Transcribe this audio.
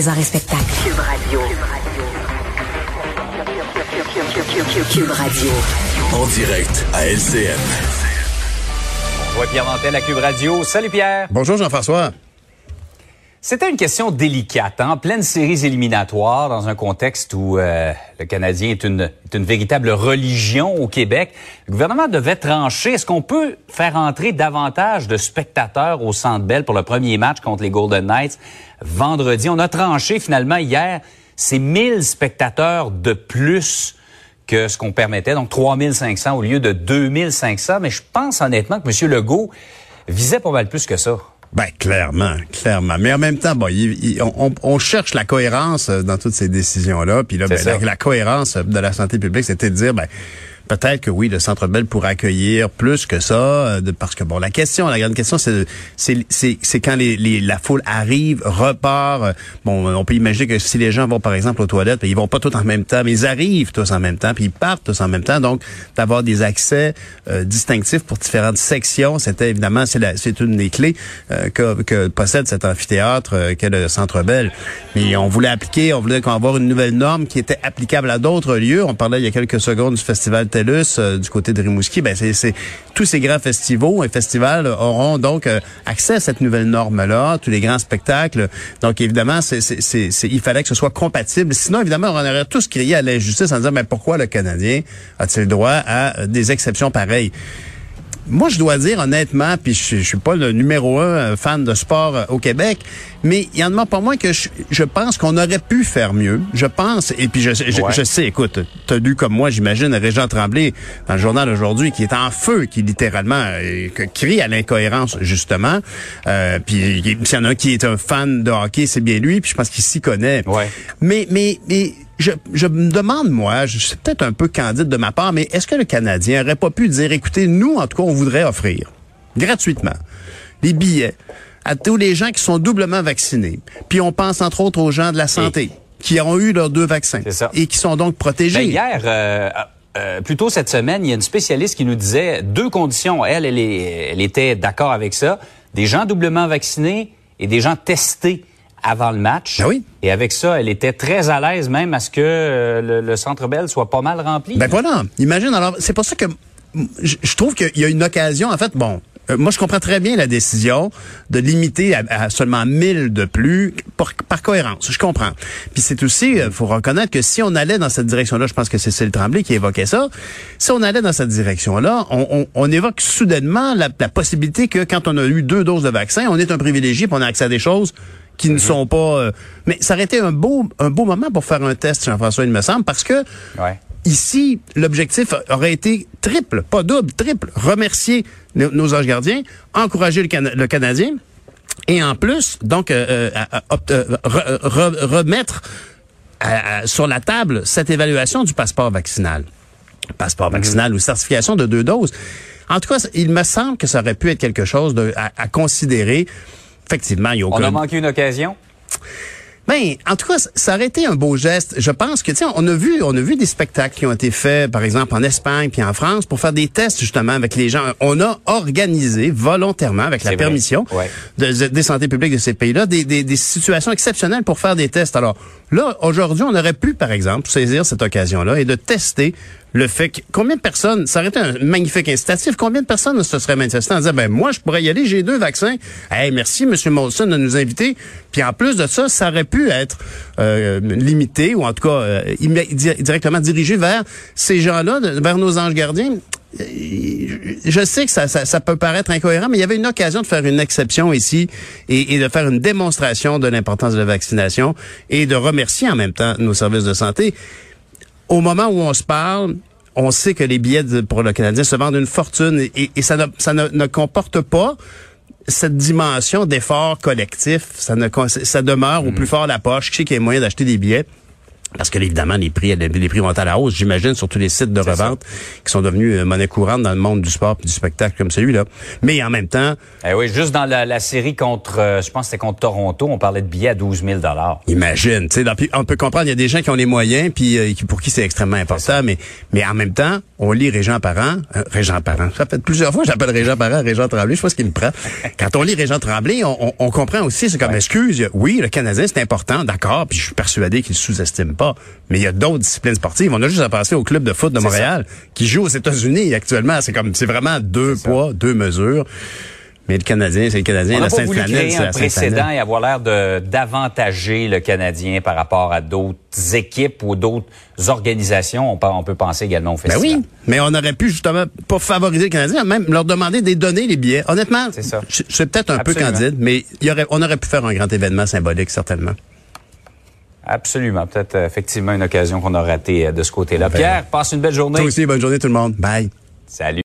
Les arts et spectacles. Cube Radio. Cube Radio. En direct à LCN. On voit Pierre Mantel à Cube Radio. Salut Pierre. Bonjour Jean-François. C'était une question délicate, en hein? pleine séries éliminatoires, dans un contexte où euh, le Canadien est une, est une véritable religion au Québec. Le gouvernement devait trancher. Est-ce qu'on peut faire entrer davantage de spectateurs au Centre Bell pour le premier match contre les Golden Knights vendredi? On a tranché finalement hier. C'est 1000 spectateurs de plus que ce qu'on permettait, donc 3500 au lieu de 2500. Mais je pense honnêtement que M. Legault visait pas mal plus que ça. Ben clairement, clairement. Mais en même temps, bon, on, on, cherche la cohérence euh, dans toutes ces décisions-là. Puis là, ben, la, la, cohérence de la santé publique, c'était de dire, ben Peut-être que oui, le Centre Bell pourrait accueillir plus que ça, euh, parce que bon, la question, la grande question, c'est c'est quand les, les, la foule arrive, repart. Euh, bon, on peut imaginer que si les gens vont par exemple aux toilettes, ben, ils vont pas tous en même temps, mais ils arrivent tous en même temps, puis ils partent tous en même temps. Donc, d'avoir des accès euh, distinctifs pour différentes sections, c'était évidemment c'est une des clés que, que, possède cet amphithéâtre qu'est le Centre Bell. Mais on voulait appliquer, on voulait avoir une nouvelle norme qui était applicable à d'autres lieux. On parlait il y a quelques secondes du festival euh, du côté de Rimouski, ben c'est tous ces grands festivals et festivals auront donc euh, accès à cette nouvelle norme-là, tous les grands spectacles. Donc évidemment, il fallait que ce soit compatible. Sinon, évidemment, on aurait tous crié à l'injustice en disant mais pourquoi le Canadien a-t-il droit à des exceptions pareilles? Moi, je dois dire honnêtement, puis je, je suis pas le numéro un euh, fan de sport euh, au Québec, mais il y en a pas moins que je, pense qu'on aurait pu faire mieux. Je pense, et puis je, je, sais, écoute, tu as lu comme moi, j'imagine, Régent Tremblay dans le journal aujourd'hui, qui est en feu, qui littéralement euh, crie à l'incohérence, justement. Euh, puis s'il y en a un qui est un fan de hockey, c'est bien lui, puis je pense qu'il s'y connaît. Ouais. Mais, mais, mais je, je me demande, moi, je c'est peut-être un peu candide de ma part, mais est-ce que le Canadien aurait pas pu dire, écoutez, nous, en tout cas, on voudrait offrir gratuitement des billets à tous les gens qui sont doublement vaccinés. Puis on pense entre autres aux gens de la santé qui ont eu leurs deux vaccins et qui sont donc protégés. Ben, hier, euh, euh, plus tôt cette semaine, il y a une spécialiste qui nous disait deux conditions. Elle, elle, elle était d'accord avec ça. Des gens doublement vaccinés et des gens testés avant le match. Ben oui. Et avec ça, elle était très à l'aise même à ce que euh, le, Centre Bell soit pas mal rempli. Ben voilà. Imagine, alors, c'est pour ça que je, trouve qu'il y a une occasion, en fait, bon, euh, moi, je comprends très bien la décision de limiter à, seulement 1000 de plus par, cohérence. Je comprends. Puis c'est aussi, il euh, faut reconnaître que si on allait dans cette direction-là, je pense que c'est Cécile Tremblay qui évoquait ça, si on allait dans cette direction-là, on, on, évoque soudainement la, la, possibilité que quand on a eu deux doses de vaccin, on est un privilégié et on a accès à des choses qui ne sont pas. Euh, mais ça aurait été un beau, un beau moment pour faire un test, Jean-François, il me semble, parce que ici, l'objectif aurait été triple, pas double, triple. Remercier nos, anges gardiens, encourager le, Canadien, et en plus, donc, euh, euh, remettre sur la table cette évaluation du passeport vaccinal. Passeport mhm. vaccinal ou certification de deux doses. En tout cas, il me semble que ça aurait pu être quelque chose de, à considérer effectivement, il y a aucun... On a manqué une occasion? Ben, en tout cas, ça aurait été un beau geste. Je pense que, tu on a vu, on a vu des spectacles qui ont été faits, par exemple, en Espagne puis en France, pour faire des tests, justement, avec les gens. On a organisé volontairement, avec la permission de, des santé publiques de ces pays-là, des, des, des, situations exceptionnelles pour faire des tests. Alors, là, aujourd'hui, on aurait pu, par exemple, saisir cette occasion-là et de tester le fait que combien de personnes, ça aurait été un magnifique incitatif, combien de personnes se seraient manifestées en disant, ben moi, je pourrais y aller, j'ai deux vaccins. Hey, merci, M. Molson, de nous inviter. Puis en plus de ça, ça aurait pu être euh, limité, ou en tout cas euh, directement dirigé vers ces gens-là, vers nos anges gardiens. Je sais que ça, ça, peut paraître incohérent, mais il y avait une occasion de faire une exception ici et, et de faire une démonstration de l'importance de la vaccination et de remercier en même temps nos services de santé au moment où on se parle, on sait que les billets pour le Canadien se vendent une fortune et, ça, ne, ça ne, comporte pas cette dimension d'effort collectif. Ça, ne, ça demeure au mm. plus fort la poche. Qui sait qu'il y a moyen d'acheter des billets? Parce que évidemment, les prix, les prix vont à la hausse, j'imagine, sur tous les sites de revente qui sont devenus euh, monnaie courante dans le monde du sport et du spectacle comme celui-là. Mais en même temps... Eh oui, juste dans la, série contre, euh, je pense que c'était contre Toronto, on parlait de billets à 12 000 Imagine, tu sais, on peut comprendre, il y a des gens qui ont les moyens, puis euh, pour qui c'est extrêmement important, mais mais en même temps, on lit Régent Parent, Régent Parent, ça fait plusieurs fois que j'appelle Régent Parent, Régent Tremblay, je sais pas ce qu'il me prend. Quand on lit Régent Tremblay, on, on, comprend aussi, c'est comme excuse, oui, le Canadien c'est important, d'accord, puis je suis persuadé qu'il sous-estime pas, mais il y a d'autres disciplines sportives. On a juste à passer au club de foot de Montréal qui joue aux États-Unis actuellement. C'est comme, c'est vraiment deux poids, deux mesures. Mais le Canadien, c'est le Canadien. On la Sainte Planète, c'est un précédent et avoir l'air de d'avantager le Canadien par rapport à d'autres équipes ou d'autres organisations. On peut, on peut penser également au festival. Ben oui, mais on aurait pu justement pas favoriser le Canadien, même leur demander de donner les billets. Honnêtement, c'est peut-être un peu candide, mais il y aurait, on aurait pu faire un grand événement symbolique certainement. Absolument. Peut-être euh, effectivement une occasion qu'on a ratée euh, de ce côté-là. Ben Pierre, passe une belle journée. Toi aussi, bonne journée tout le monde. Bye. Salut.